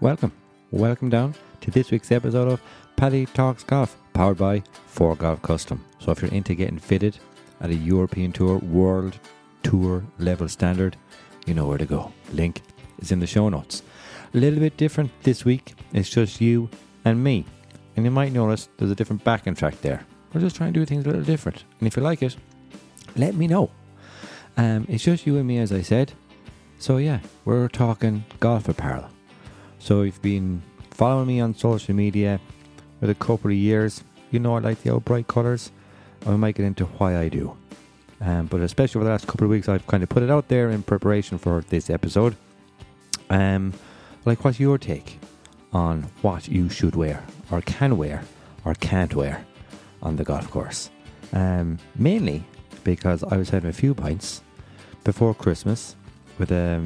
welcome. Welcome down to this week's episode of Paddy Talks Golf, powered by 4 Golf Custom. So if you're into getting fitted at a European Tour, World Tour level standard, you know where to go. Link is in the show notes. A little bit different this week. It's just you and me. And you might notice there's a different backing track there. We're just trying to do things a little different. And if you like it, let me know. Um, it's just you and me, as I said. So yeah, we're talking golf apparel. So if you've been following me on social media for a couple of years, you know I like the old bright colours. I might get into why I do. Um, but especially over the last couple of weeks, I've kind of put it out there in preparation for this episode. Um, like, what's your take on what you should wear, or can wear, or can't wear on the golf course? Um, mainly because I was having a few pints before Christmas with a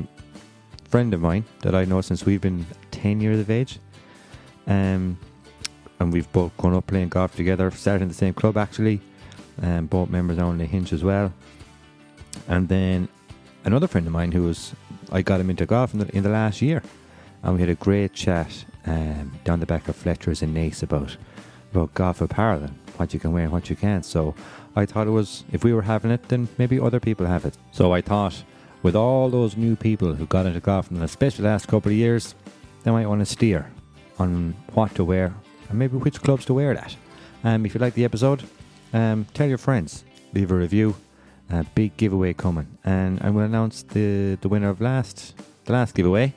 friend of mine that I know since we've been 10 years of age. Um, and we've both grown up playing golf together, started in the same club actually, um, both members on the Hinge as well. And then another friend of mine who was, I got him into golf in the, in the last year. And we had a great chat um, down the back of Fletcher's in Naas about, about golf apparel and what you can wear and what you can't. So I thought it was, if we were having it, then maybe other people have it. So I thought, with all those new people who got into golf in especially the last couple of years, they might want to steer on what to wear and maybe which clubs to wear it at. Um, if you like the episode, um, tell your friends, leave a review. A big giveaway coming, and I will announce the the winner of last the last giveaway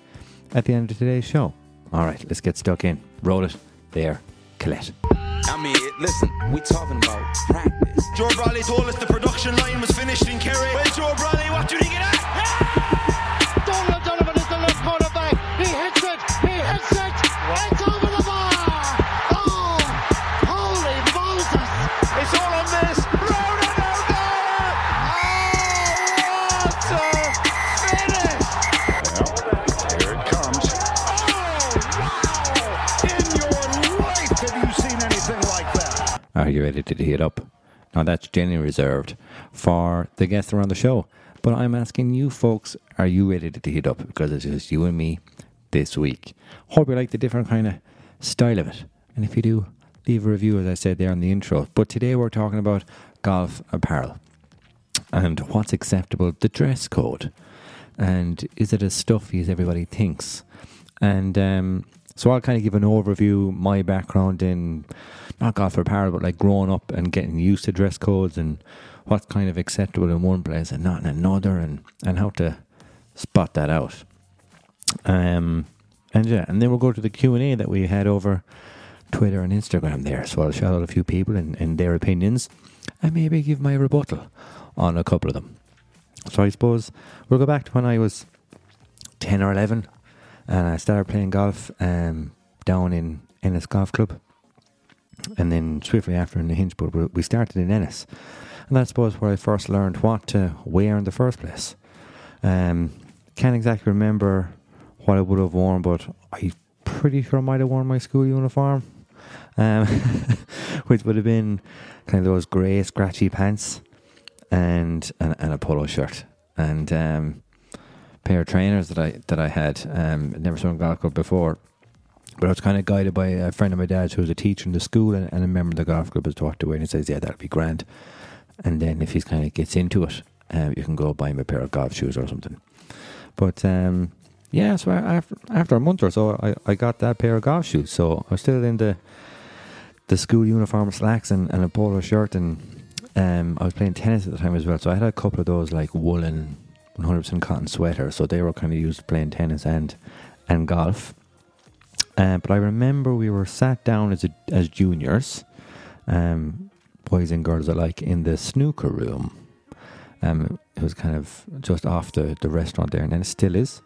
at the end of today's show. All right, let's get stuck in. Roll it there, Colette. I mean, listen, we talking about practice. Joe Bradley told us the production line was finished in Kerry. Well, Joe Bradley, what do you think of that? Are you ready to it up? Now that's genuinely reserved for the guests around the show. But I'm asking you folks, are you ready to it up? Because it's just you and me this week. Hope you like the different kind of style of it. And if you do, leave a review as I said there in the intro. But today we're talking about golf apparel and what's acceptable, the dress code, and is it as stuffy as everybody thinks? And um, so I'll kind of give an overview, my background in not golf apparel, but like growing up and getting used to dress codes and what's kind of acceptable in one place and not in another, and and how to spot that out. Um, and yeah, and then we'll go to the Q and A that we had over Twitter and Instagram there. So I'll shout out a few people and, and their opinions, and maybe give my rebuttal on a couple of them. So I suppose we'll go back to when I was ten or eleven, and I started playing golf um, down in Ennis Golf Club, and then swiftly after in the Hinge. We started in Ennis, and that's suppose where I first learned what to wear in the first place. Um, can't exactly remember what I would have worn, but I pretty sure I might have worn my school uniform, um, which would have been kind of those grey scratchy pants and and, and a polo shirt and um, pair of trainers that I that I had. Um, never swum golf club before, but I was kind of guided by a friend of my dad's who was a teacher in the school and, and a member of the golf club as talked to wear. And he says, "Yeah, that'll be grand." And then if he kind of gets into it, um, you can go buy him a pair of golf shoes or something. But um, yeah, so after after a month or so, I, I got that pair of golf shoes. So I was still in the the school uniform slacks and, and a polo shirt, and um, I was playing tennis at the time as well. So I had a couple of those like woolen, one hundred percent cotton sweater, So they were kind of used playing tennis and and golf. Uh, but I remember we were sat down as a, as juniors, um, boys and girls alike, in the snooker room. Um, it was kind of just off the, the restaurant there, and it still is.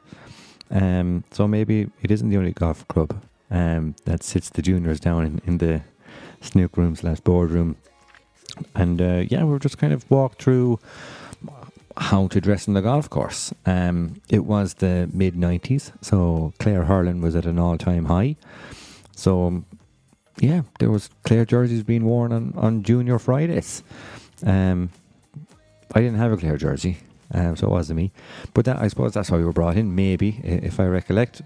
Um, so maybe it isn't the only golf club um, that sits the juniors down in, in the snooker room slash boardroom. And uh, yeah, we were just kind of walked through how to dress in the golf course. Um, it was the mid 90s, so Clare Hurlin was at an all time high. So, yeah, there was Clare jerseys being worn on, on Junior Fridays. Um, I didn't have a Clare jersey, um, so it wasn't me. But that I suppose that's how we were brought in, maybe, if I recollect.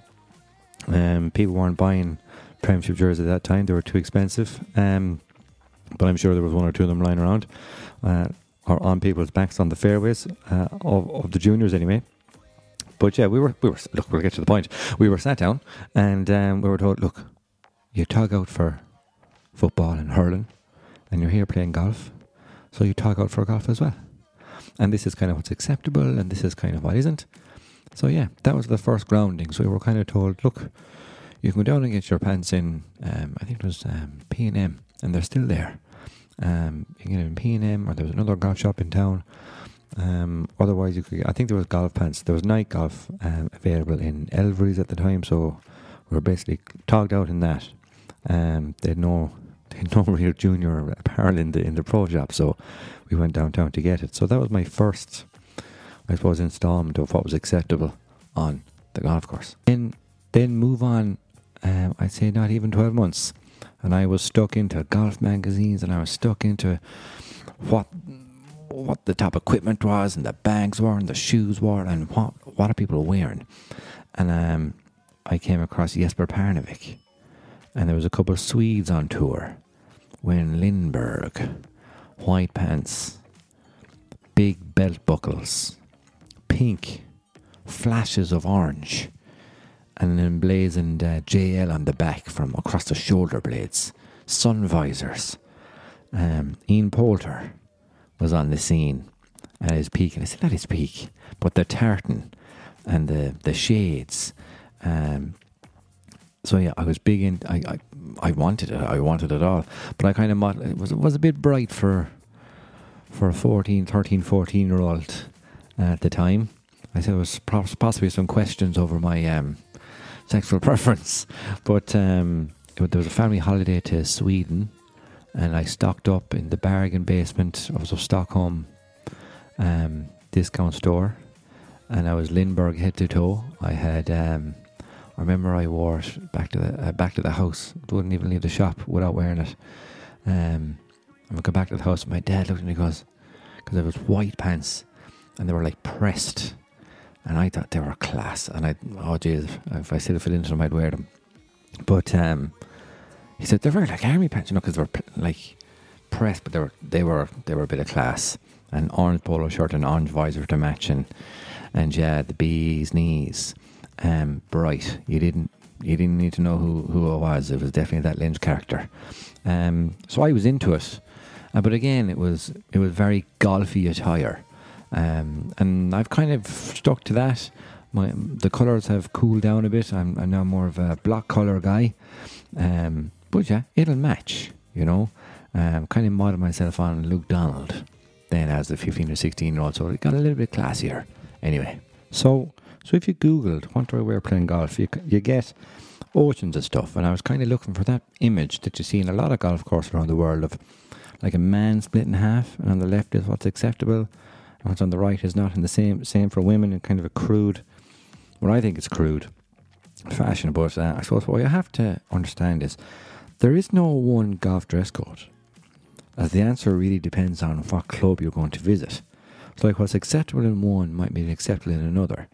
Um, people weren't buying Premiership jerseys at that time; they were too expensive. Um, but I'm sure there was one or two of them lying around, uh, or on people's backs on the fairways uh, of, of the juniors, anyway. But yeah, we were we were look. We'll get to the point. We were sat down and um, we were told, look, you tug out for football and hurling, and you're here playing golf, so you tug out for golf as well. And this is kind of what's acceptable, and this is kind of what isn't. So yeah, that was the first grounding. So we were kind of told, look, you can go down and get your pants in. Um, I think it was um, P and M, and they're still there. Um, you can get it in P and M, or there was another golf shop in town. Um, otherwise, you could. I think there was golf pants. There was Nike golf um, available in Elvery's at the time, so we were basically togged out in that. Um, they had no, they had no real junior apparel in the in the pro shop, so we went downtown to get it. So that was my first, I suppose, instalment of what was acceptable on the golf course. Then, then move on. Um, I'd say not even twelve months, and I was stuck into golf magazines, and I was stuck into what what the top equipment was and the bags were and the shoes were and what what are people wearing. And um, I came across Jesper Parnevik and there was a couple of Swedes on tour. When Lindeberg, white pants, big belt buckles, pink, flashes of orange, and an emblazoned uh, JL on the back from across the shoulder blades, sun visors. Um, Ian Poulter, was on the scene at his peak, and I said, "At his peak," but the tartan and the the shades. Um, so yeah, I was big in. I, I I wanted it. I wanted it all, but I kind of mod- it was it was a bit bright for for a 14, 13, 14 year old at the time. I said there was possibly some questions over my um, sexual preference, but um, it, there was a family holiday to Sweden and I stocked up in the bargain basement of Stockholm um, discount store, and I was Lindeberg head to toe. I had, um, I remember I wore it back to the uh, back to the house. Wouldn't even leave the shop without wearing it. Um, and I go back to the house, my dad looked at me and goes, because it was white pants, and they were like pressed, and I thought they were class. And I, oh jeez, if I still fit into them, I'd wear them. But um, he said they're very like army pants, you know, because they were like pressed, but they were they were they were a bit of class. An orange polo shirt and orange visor to match, and and yeah, the bees knees, um, bright. You didn't you didn't need to know who who it was. It was definitely that Lynch character. Um, so I was into it, uh, but again, it was it was very golfy attire, um, and I've kind of stuck to that. My the colours have cooled down a bit. I'm, I'm now more of a block colour guy. Um, but yeah, it'll match, you know. Um, kind of modeled myself on Luke Donald then as a 15 or 16 year old, so it got a little bit classier. Anyway, so so if you googled what do I wear playing golf, you, you get oceans of stuff, and I was kind of looking for that image that you see in a lot of golf courses around the world of like a man split in half, and on the left is what's acceptable, what's on the right is not. And the same same for women, and kind of a crude. What I think is crude fashion, but uh, I suppose what you have to understand is there is no one golf dress code, as the answer really depends on what club you're going to visit. So, like what's acceptable in one might be acceptable in another,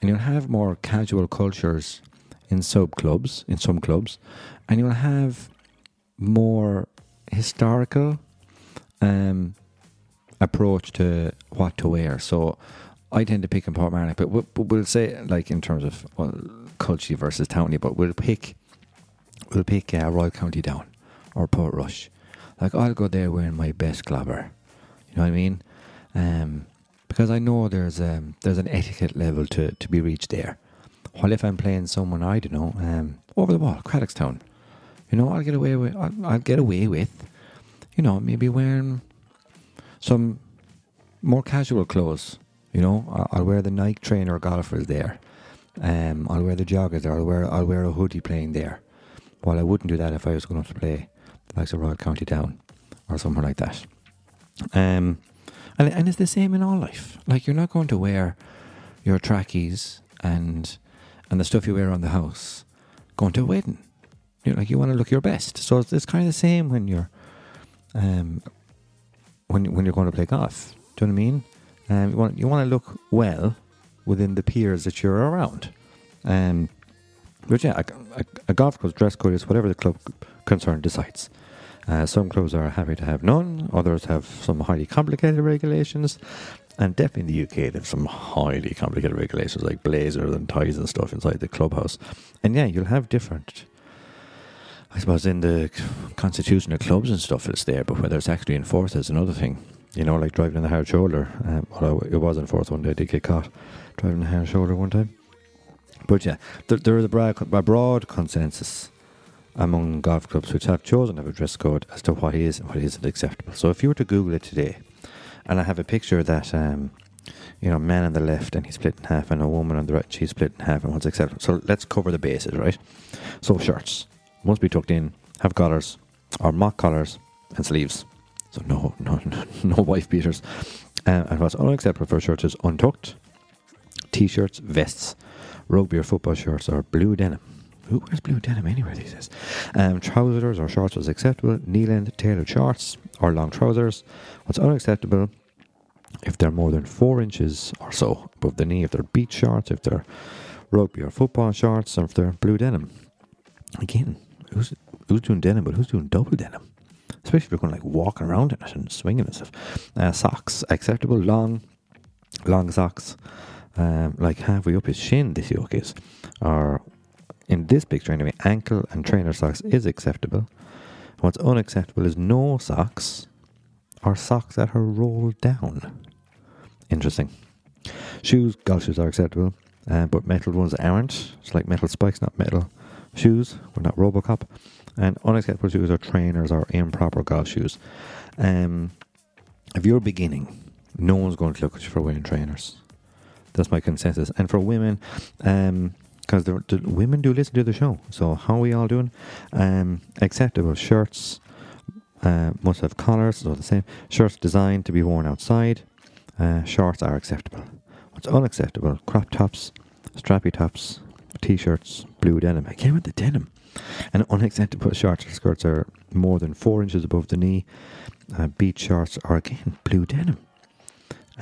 and you'll have more casual cultures in sub clubs, in some clubs, and you'll have more historical um, approach to what to wear. So, I tend to pick in Portmarnock, but we'll, say like in terms of well, versus towny, but we'll pick we'll pick uh, Royal County Down or Portrush. Like I'll go there wearing my best globber. You know what I mean? Um, because I know there's um there's an etiquette level to, to be reached there. While if I'm playing someone I don't know um over the wall, Craddockstown, you know I'll get away with I'll, I'll get away with, you know maybe wearing some more casual clothes. You know I'll, wear the Nike trainer golfers there. Um, I'll wear the joggers. Or I'll wear I'll wear a hoodie playing there. Well, I wouldn't do that if I was going to play the likes of Royal County Down or somewhere like that. Um, and, and it's the same in all life. Like you're not going to wear your trackies and and the stuff you wear on the house going to a wedding. You know, like you want to look your best. So it's, it's kind of the same when you're um when when you're going to play golf. Do you know what I mean? Um, you want you want to look well within the peers that you're around. Um, But yeah, a, a, a golf club's dress code is whatever the club concerned decides. Uh, some clubs are happy to have none, others have some highly complicated regulations, and definitely in the UK, there's some highly complicated regulations like blazers and ties and stuff inside the clubhouse. And yeah, you'll have different. I suppose in the constitution of clubs and stuff, it's there, but whether it's actually enforced is another thing. You know, like driving on the hard shoulder. Um, well, it was enforced one day. I did get caught driving the hard shoulder one time. But yeah, there, there is a broad, a broad consensus among golf clubs which have chosen to have a dress code as to what is and what isn't acceptable. So if you were to Google it today, and I have a picture that, um, you know, man on the left and he's split in half, and a woman on the right, she's split in half, and what's acceptable. So let's cover the bases, right? So shirts must be tucked in, have collars, or mock collars and sleeves. So no, no, no, wife beaters. Uh, and what's unacceptable for shirts is untucked, t-shirts, vests, rugby or football shirts, or blue denim. Who wears blue denim anywhere these days? Um, trousers or shorts was acceptable. Knee-length tailored shorts or long trousers. What's unacceptable if they're more than four inches or so above the knee. If they're beach shorts, if they're rugby or football shorts, or if they're blue denim. Again, who's who's doing denim, but who's doing double denim? Especially if you're going like walking around in it and swinging and stuff. Uh, socks acceptable, long, long socks, um, like halfway up his shin. This yoke is, or in this picture anyway, ankle and trainer socks is acceptable. What's unacceptable is no socks or socks that are rolled down. Interesting. Shoes, golf shoes are acceptable, uh, but metal ones aren't. It's like metal spikes, not metal shoes. We're not Robocop. And unacceptable shoes are trainers or improper golf shoes. Um, if you're beginning, no one's going to look at you for wearing trainers. That's my consensus. And for women, because the, the women do listen to the show. So how are we all doing? Um, acceptable shirts uh, must have collars, so the same. Shirts designed to be worn outside. Uh, shorts are acceptable. What's unacceptable? Crop tops, strappy tops, t-shirts, blue denim. Again with the denim. And unacceptable shorts and skirts are more than four inches above the knee. Uh, beach shorts are again blue denim.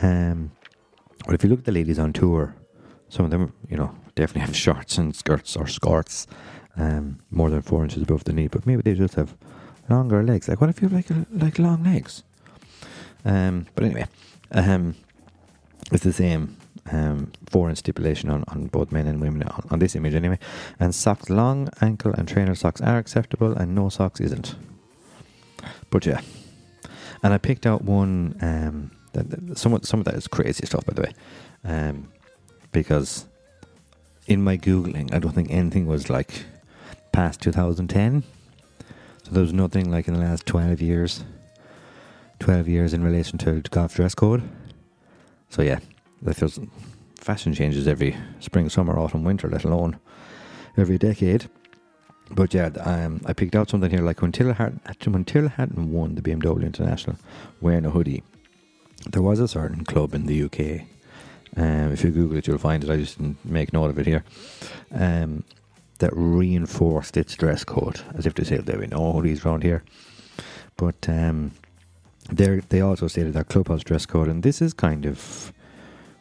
Um, but if you look at the ladies on tour, some of them, you know, definitely have shorts and skirts or skirts um, more than four inches above the knee. But maybe they just have longer legs. Like, what if you have like like long legs? Um, but anyway, um, it's the same um, stipulation on, on both men and women on, on this image anyway. And socks, long ankle and trainer socks are acceptable, and no socks isn't. But yeah, and I picked out one. Um, that, that, some of some of that is crazy stuff, by the way, um, because in my googling, I don't think anything was like past 2010. So there was nothing like in the last 12 years, 12 years in relation to golf dress code. So yeah, like there's fashion changes every spring, summer, autumn, winter, let alone every decade. But yeah, um, I picked out something here like when Tyrrell Hatton, won the BMW International wearing a hoodie, there was a certain club in the UK. Um, if you Google it, you'll find it. I just didn't make note of it here. Um, that reinforced its dress code, as if to say there be no hoodies around here. But um, they they also stated their clubhouse dress code, and this is kind of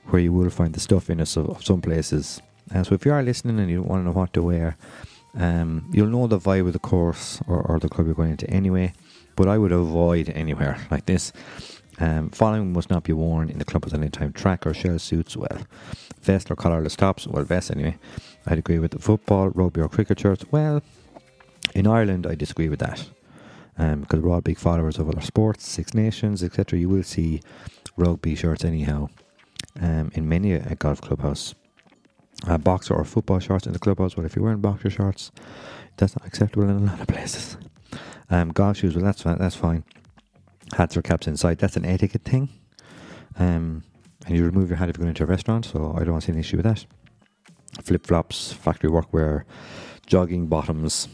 where you will find the stuffiness of, of some places. Uh, so if you are listening and you don't want to know what to wear, um, you'll know the vibe of the course or, or the club you're going into anyway. But I would avoid anywhere like this. Um, following must not be worn in the club at any time. Track or shell suits, well. Vest or collarless tops, well, vest anyway. I'd agree with the football, rugby or cricket shirts. Well, in Ireland, I disagree with that. Um, because we're all big followers of other sports, Six Nations, etc. You will see rugby shirts anyhow um, in many a golf clubhouse. Uh, boxer or football shorts in the clubhouse, but if you're wearing boxer shorts, that's not acceptable in a lot of places. Um, golf shoes, well, that's fine, that's fine. Hats or caps inside, that's an etiquette thing. Um, and you remove your hat if you're going into a restaurant, so I don't see any issue with that. Flip flops, factory workwear, jogging bottoms,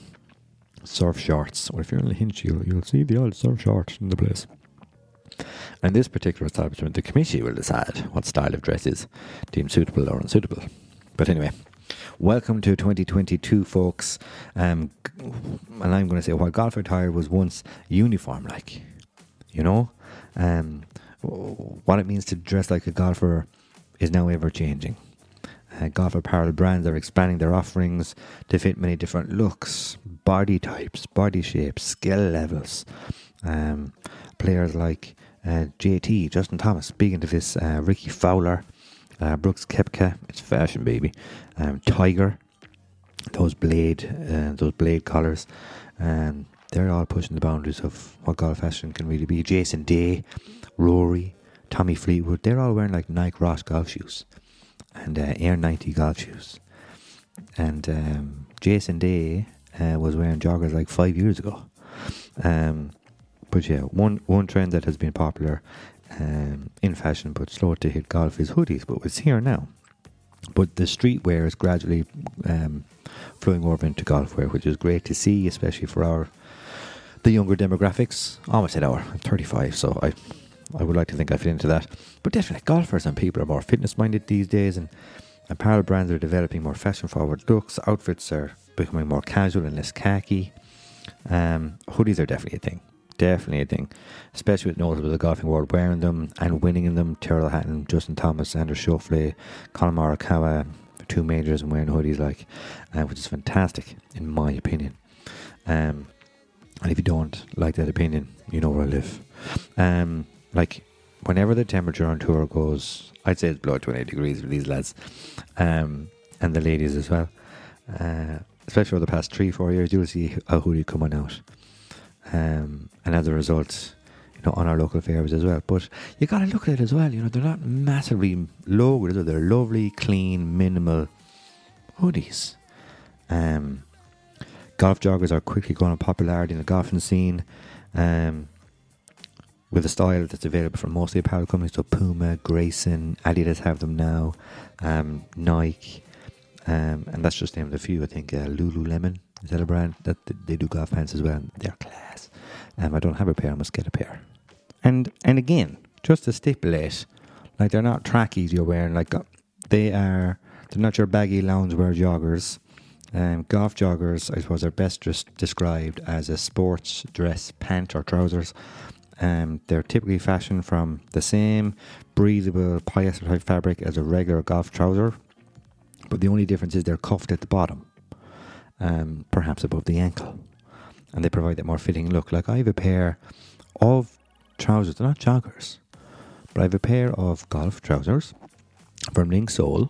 surf shorts. Well, if you're in the hinge, you'll, you'll see the old surf shorts in the place. And this particular establishment, the committee will decide what style of dress is deemed suitable or unsuitable. But anyway, welcome to 2022, folks. Um, and I'm going to say, while golf attire was once uniform, like, you know, um, what it means to dress like a golfer is now ever changing. Uh, golf apparel brands are expanding their offerings to fit many different looks, body types, body shapes, skill levels. Um, players like JT, Justin Thomas, speaking to this, uh, Rickie Fowler, uh, Brooks Koepka, it's fashion, baby. Um, Tiger, those blade, uh, those blade collars, um, they're all pushing the boundaries of what golf fashion can really be. Jason Day, Rory, Tommy Fleetwood, they're all wearing like Nike Roshe golf shoes and uh, Air 90 golf shoes. And um, Jason Day uh, was wearing joggers like five years ago. Um, but yeah, one one trend that has been popular um, in fashion but slow to hit golf is hoodies, but it's here now. But the streetwear is gradually um, flowing over into golf wear, which is great to see, especially for our the younger demographics. I almost said our. I'm 35, so I I would like to think I fit into that. But definitely, golfers and people are more fitness minded these days, and apparel brands are developing more fashion forward looks. Outfits are becoming more casual and less khaki. Um, hoodies are definitely a thing. Definitely a thing. Especially with notable the golfing world wearing them and winning in them. Tyrrell Hatton, Justin Thomas, Xander Schauffele, Collin Morikawa, two majors and wearing hoodies, like, uh, which is fantastic, in my opinion. Um, and if you don't like that opinion, you know where I live. Um, like whenever the temperature on tour goes, I'd say it's below 20 degrees for these lads, um, and the ladies as well. Uh, especially over the past three, four years, you'll see a hoodie coming out, um, and as a result, you know, on our local fairs as well. But you got to look at it as well. You know, they're not massively low, they're lovely, clean, minimal hoodies. Um, golf joggers are quickly growing in popularity in the golfing scene. Um, with a style that's available from most of the apparel companies. So Puma, Greyson, Adidas have them now, um, Nike, um, and that's just named a few. I think uh, Lululemon is that a brand that they do golf pants as well. They're class. I don't have a pair. I must get a pair. And and again, just to stipulate, like they're not trackies you're wearing. Like uh, they are. They're not your baggy loungewear joggers. Um, golf joggers, I suppose, are best just described as a sports dress pant or trousers um, they're typically fashioned from the same breathable polyester type fabric as a regular golf trouser, but the only difference is they're cuffed at the bottom, um, perhaps above the ankle, and they provide that more fitting look. Like I have a pair of trousers, they're not joggers, but I have a pair of golf trousers from Linksoul,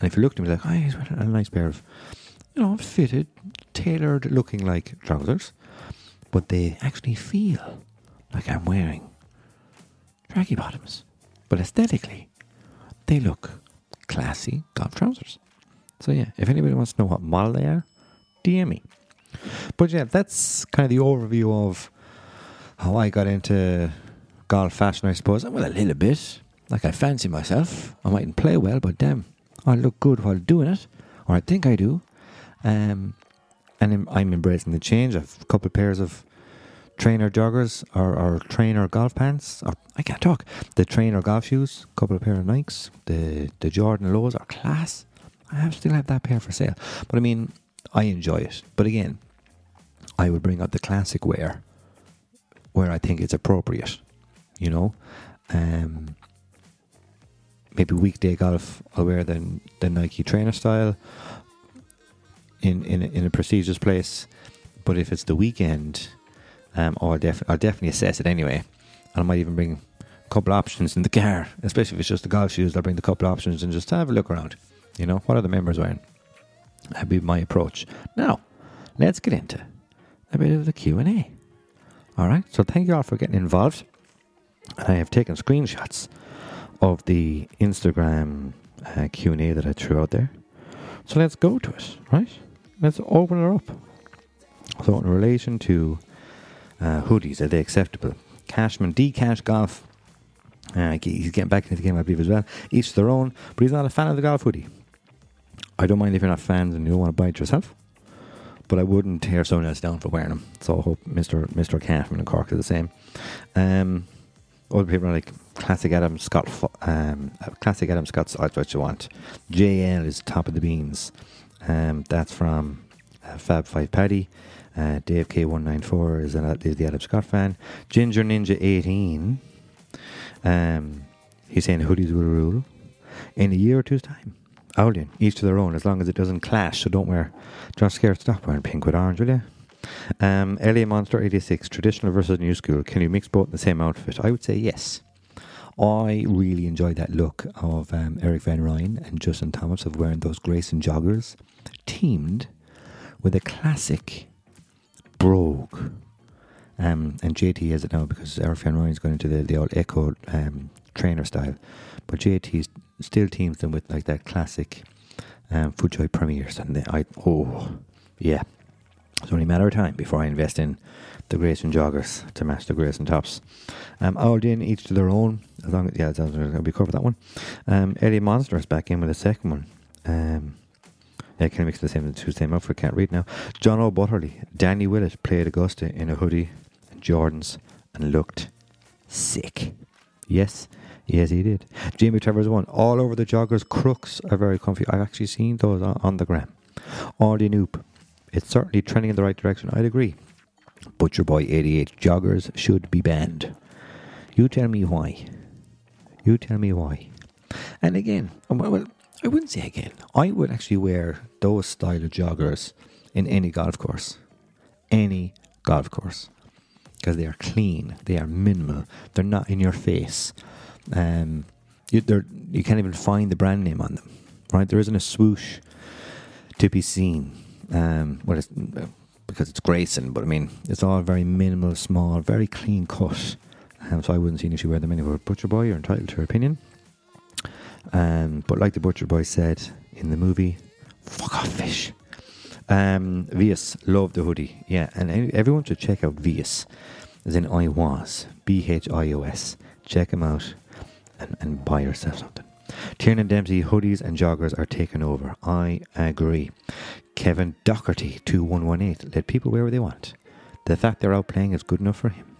and if you look at me like, oh, he's wearing a nice pair of, you know, fitted, tailored looking like trousers, but they actually feel like I'm wearing tracky bottoms. But aesthetically, they look classy golf trousers. So yeah, if anybody wants to know what model they are, DM me. But yeah, that's kind of the overview of how I got into golf fashion, I suppose. Well, a little bit. Like I fancy myself. I mightn't play well, but damn, I look good while doing it, or I think I do. Um, and I'm embracing the change. I've a couple of pairs of trainer joggers or, or trainer golf pants. Or, I can't talk. The trainer golf shoes, a couple of pair of Nikes. The the Jordan lows are class. I have still have that pair for sale. But I mean, I enjoy it. But again, I will bring out the classic wear where I think it's appropriate. You know, um, maybe weekday golf, I'll wear the the Nike trainer style in in in a prestigious place. But if it's the weekend, um, or I'll, def- I'll definitely assess it anyway. And I might even bring a couple options in the car, especially if it's just the golf shoes. I'll bring the couple options and just have a look around. You know, what are the members wearing? That'd be my approach. Now, let's get into a bit of the Q and A. All right. So thank you all for getting involved. And I have taken screenshots of the Instagram uh, Q and A that I threw out there. So let's go to it. Right. Let's open it up. So in relation to uh, hoodies, are they acceptable? Cashman, D Cash Golf. Uh, he's getting back into the game, I believe, as well. Each their own, but he's not a fan of the golf hoodie. I don't mind if you're not fans and you don't want to buy it yourself, but I wouldn't tear someone else down for wearing them. So I hope Mr. Mr. Cashman and Cork are the same. Um, other people are like Classic Adam Scott, um, Classic Adam Scott's That's What You Want. JL is top of the beans. Um, that's from uh, Fab Five Paddy. Uh, Dave K194 is, an, is the Adam Scott fan. Ginger Ninja 18. Um, he's saying hoodies will rule. In a year or two's time, Aldian, each to their own, as long as it doesn't clash. So don't wear. John Scared, stop wearing pink with orange, will you? Um, LA Monster 86, traditional versus new school. Can you mix both in the same outfit? I would say yes. I really enjoyed that look of um, Erik van Rooyen and Justin Thomas of wearing those Greyson joggers, teamed with a classic brogue. Um, and JT has it now because Erik van Rooyen's going into the, the old Ecco um, trainer style. But JT still teams them with like that classic um, FootJoy Premiers. And I, oh, yeah. It's only a matter of time before I invest in the Greyson joggers to match the Greyson tops. Um, all in, each to their own. As long as, yeah, as long as we cover that one. Um, Eddie Monster is back in with a second one. Um, yeah, can I mix the same the two same outfit? Can't read now. John O'Butterly, Danny Willett played Augusta in a hoodie and Jordans and looked sick. Yes, yes, he did. Jamie Trevor's one. all over the joggers. Crooks are very comfy. I've actually seen those on, on the gram. Aldi Noop, it's certainly trending in the right direction. I'd agree. Butcher Boy 88 joggers should be banned. You tell me why. You tell me why. And again, um, well, I wouldn't say again. I would actually wear those style of joggers in any golf course. Any golf course. Because they are clean, they are minimal, they're not in your face. Um, you, you can't even find the brand name on them, right? There isn't a swoosh to be seen. Um, well, it's, because it's Greyson, but I mean, it's all very minimal, small, very clean cut. Um, so I wouldn't see an issue wear them anywhere. Butcher Boy, you're entitled to your opinion. Um, but like the Butcher Boy said in the movie, fuck off, fish. Um, Vias loved the hoodie. Yeah, and everyone should check out Vias, as in I was, B H I O S. Check him out and, and buy yourself something. Tiernan Dempsey hoodies and joggers are taken over. I agree. Kevin Doherty, 2118. Let people wear what they want. The fact they're out playing is good enough for him.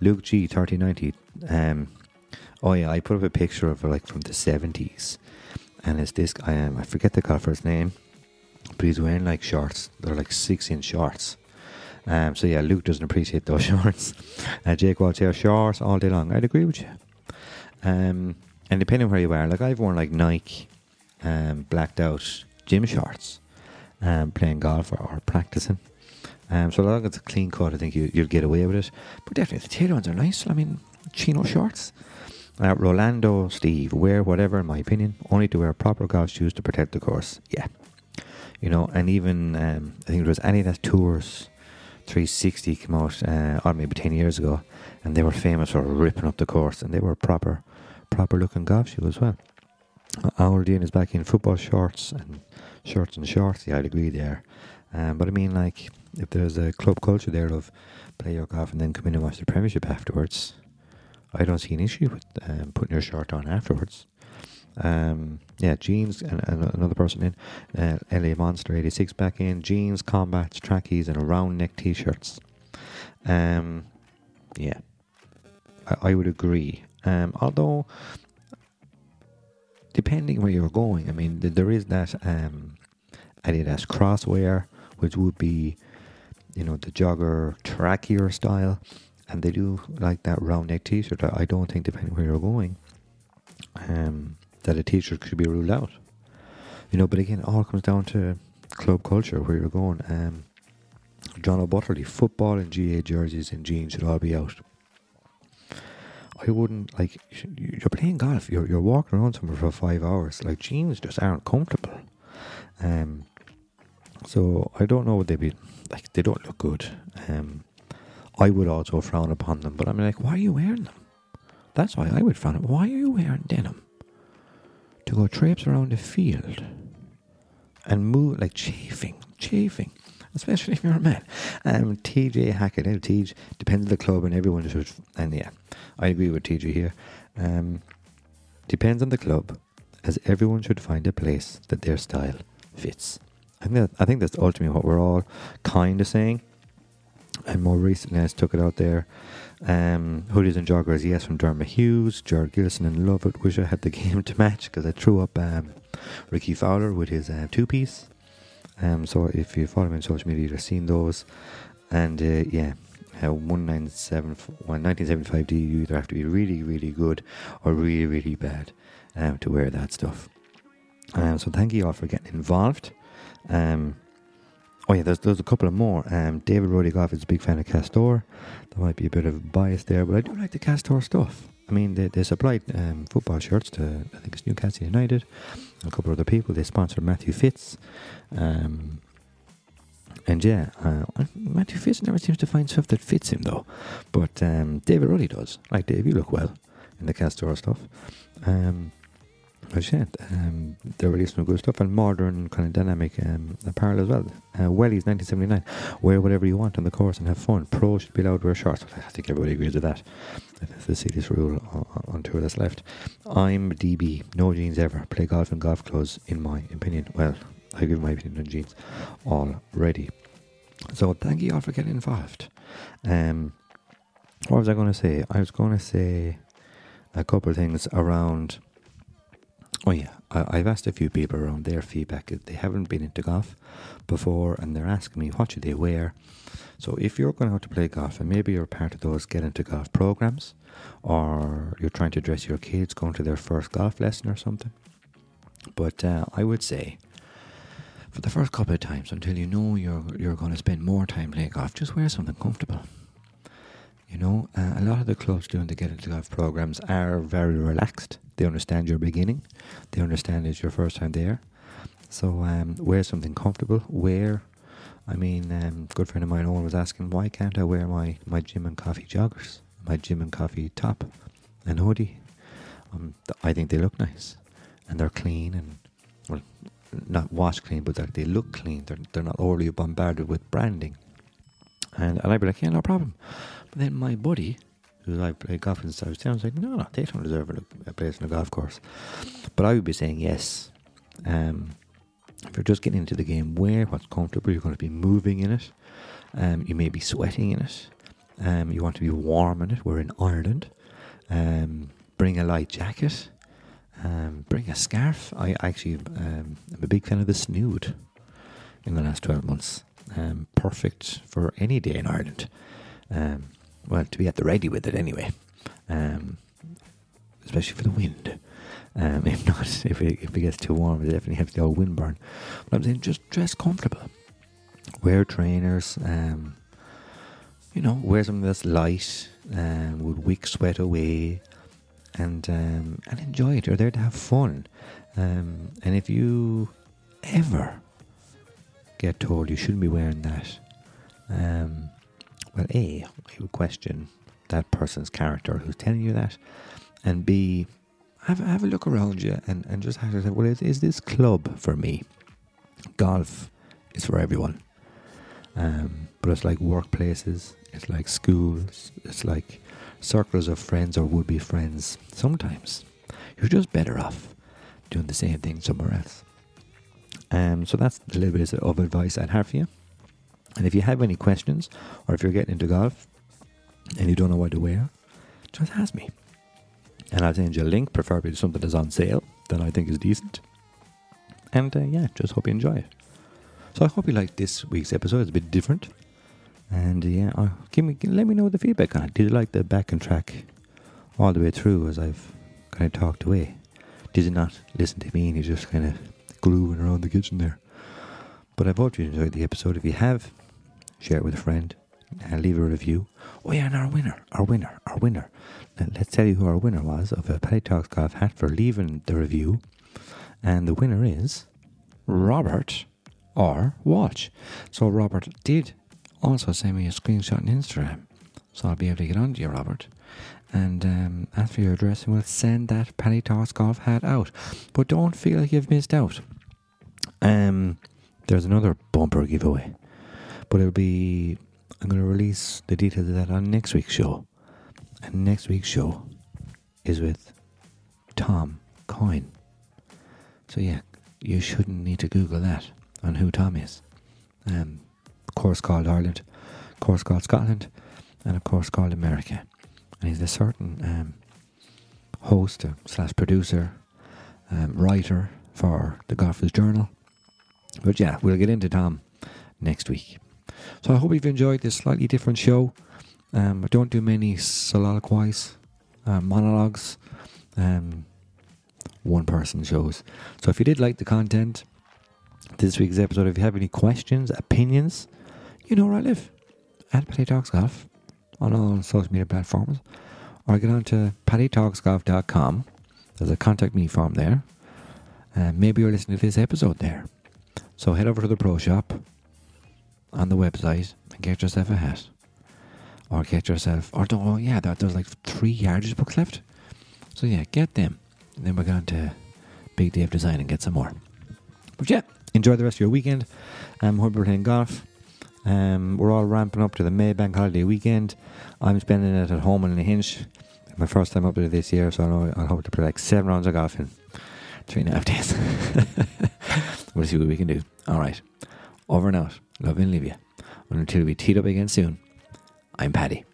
Luke G, 3090. Um, oh, yeah, I put up a picture of like from the 70s. And it's this guy, um, I forget the golfer's name, but he's wearing like shorts. They're like six inch shorts. Um, so yeah, Luke doesn't appreciate those shorts. Uh, Jake Walsh here, shorts all day long. I'd agree with you. Um, and depending where you are, like I've worn like Nike, um, blacked out gym shorts, um, playing golf or, or practicing. Um, so long as it's a clean cut, I think you, you'll get away with it. But definitely the tailor ones are nice. I mean, chino shorts. Uh, Rolando, Steve, wear whatever, in my opinion, only to wear proper golf shoes to protect the course. Yeah. You know, and even, um, I think it was Adidas Tours 360 came out, uh, or maybe 10 years ago, and they were famous for ripping up the course, and they were proper, proper looking golf shoe as well. Our Dean is back in football shorts and shorts and shorts. Yeah, I'd agree there. Um, but I mean, like, if there's a club culture there of play your golf and then come in and watch the Premiership afterwards, I don't see an issue with um, putting your shirt on afterwards. Um, yeah, jeans and, and, another person in uh, LA Monster 86 back in jeans, combats, trackies, and round neck t shirts. Um, yeah, I, I, would agree. Um, although, depending where you're going, I mean, th- there is that um, Adidas crosswear, which would be, you know, the jogger trackier style and they do like that round neck t-shirt. I don't think, depending where you're going, um, that a t-shirt should be ruled out. You know, but again, it all comes down to club culture where you're going. Um, John O'Butterly, football and GA jerseys and jeans should all be out. I wouldn't like. You're playing golf. You're you're walking around somewhere for five hours. Like jeans just aren't comfortable. Um, so I don't know what they'd be like. They don't look good. Um, I would also frown upon them. But I'm like, why are you wearing them? That's why I would frown. Why are you wearing denim? To go traipse around the field and move like chafing, chafing, especially if you're a man. Um, TJ Hackett, now TJ depends on the club and everyone should. And yeah, I agree with TJ here. Um, depends on the club, as everyone should find a place that their style fits. I think that, I think that's ultimately what we're all kind of saying and more recently I took it out there. Um, hoodies and joggers, yes, from Dermot Hughes, Jared Gilson, and love it. Wish I had the game to match because I threw up um, Rickie Fowler with his uh, two piece. Um, so if you follow me on social media, you've seen those. And uh, yeah, uh, 197, 1975D, you either have to be really, really good or really, really bad um, to wear that stuff. Um, so thank you all for getting involved. Um, oh yeah, there's there's a couple of more. Um, David Roddy Goff is a big fan of Castore. There might be a bit of bias there, but I do like the Castore stuff. I mean, they, they supplied um, football shirts to I think it's Newcastle United, a couple of other people. They sponsored Matthew Fitz. Um, and yeah, uh, Matthew Fitz never seems to find stuff that fits him though. But um, David Ruddy does. Like Dave, you look well in the Castore stuff. Um, yeah, um, they're releasing some good stuff and modern kind of dynamic um, apparel as well. Uh, Wellies 1979, wear whatever you want on the course and have fun. Pro should be allowed to wear shorts. I think everybody agrees with that. That's the serious rule on, on tour that's left. I'm DB, no jeans ever. Play golf in golf clothes, in my opinion. Well, I give my opinion on jeans already. So thank you all for getting involved. Um, what was I going to say? I was going to say a couple of things around. Oh yeah, I, I've asked a few people around their feedback. They haven't been into golf before, and they're asking me what should they wear. So if you're going out to play golf, and maybe you're part of those get into golf programs, or you're trying to dress your kids going to their first golf lesson or something. But uh, I would say for the first couple of times until you know you're you're going to spend more time playing golf, just wear something comfortable. You know, uh, a lot of the clubs doing the Get Into Golf programs are very relaxed. They understand you're beginning. They understand it's your first time there. So um, wear something comfortable. Wear, I mean, um, good friend of mine, Owen, was asking, why can't I wear my, my gym and coffee joggers, my gym and coffee top and hoodie? Um, th- I think they look nice and they're clean and well, not wash clean, but they look clean. They're they're not overly bombarded with branding. And, and I'd be like, yeah, no problem. But then my buddy, who I play golf in South Town, was like, no, no, they don't deserve a, place on a golf course. But I would be saying yes. Um, if you're just getting into the game, wear what's comfortable. You're going to be moving in it. Um, you may be sweating in it. Um, you want to be warm in it. We're in Ireland. Um, bring a light jacket. Um, bring a scarf. I actually um, am a big fan of the snood in the last 12 months. Um, perfect for any day in Ireland. Um, well, to be at the ready with it anyway. Um, especially for the wind. Um, if not, if it, if it gets too warm, it definitely has the old wind burn. But I'm saying just dress comfortable. Wear trainers. Um, you know, wear something that's light and would wick sweat away and um, and enjoy it. You're there to have fun. Um, and if you ever get told you shouldn't be wearing that, um, well, A, I would question that person's character who's telling you that, and B, have, have a look around you and, and just have to say, well, is, is this club for me? Golf is for everyone. Um, but it's like workplaces, it's like schools, it's like circles of friends or would be friends. Sometimes you're just better off doing the same thing somewhere else. Um, so that's a little bit of advice I'd have for you. And if you have any questions, or if you're getting into golf and you don't know what to wear, just ask me. And I'll send you a link, preferably to something that's on sale that I think is decent. And uh, yeah, just hope you enjoy it. So I hope you like this week's episode. It's a bit different. And uh, yeah, uh, give me, let me know the feedback on it. Did you like the back and track all the way through as I've kind of talked away? Did you not listen to me and you just kind of around the kitchen there? But I've hope you enjoyed the episode. If you have, share it with a friend and leave a review. Oh yeah, and our winner, our winner, our winner. Now, let's tell you who our winner was of a Paddy Talks Golf hat for leaving the review. And the winner is Robert or Watch. So Robert did also send me a screenshot on Instagram. So I'll be able to get on to you, Robert. And um, ask for your address and we'll send that Paddy Talks Golf hat out. But don't feel like you've missed out. Um, there's another bumper giveaway. But it'll be I'm going to release the details of that on next week's show. And next week's show is with Tom Coyne. So yeah, you shouldn't need to Google that on who Tom is. Um, course called Ireland, course called Scotland, and of course called America. And he's a certain um, host uh, slash producer, um, writer for the Golfers Journal. But yeah, we'll get into Tom next week. So I hope you've enjoyed this slightly different show. Um, I don't do many soliloquies, uh, monologues. Um, one person shows. So if you did like the content, this week's episode, if you have any questions, opinions, you know where I live. At Paddy Talks Golf on all social media platforms. Or get on to paddytalksgolf.com. There's a contact me form there. Uh, maybe you're listening to this episode there. So head over to the pro shop on the website and get yourself a hat. Or get yourself, or do oh yeah, there's like three yardage books left. So yeah, get them. And then we're going to Big Dave Design and get some more. But yeah, enjoy the rest of your weekend. Um, hope you're playing golf. Um, we're all ramping up to the May Bank holiday weekend. I'm spending it at home in a hinge. My first time up there this year, so I know I hope to play like seven rounds of golf in three and a half days. we'll see what we can do. All right. Over and out. Love and leave you. Until we teed up again soon, I'm Paddy.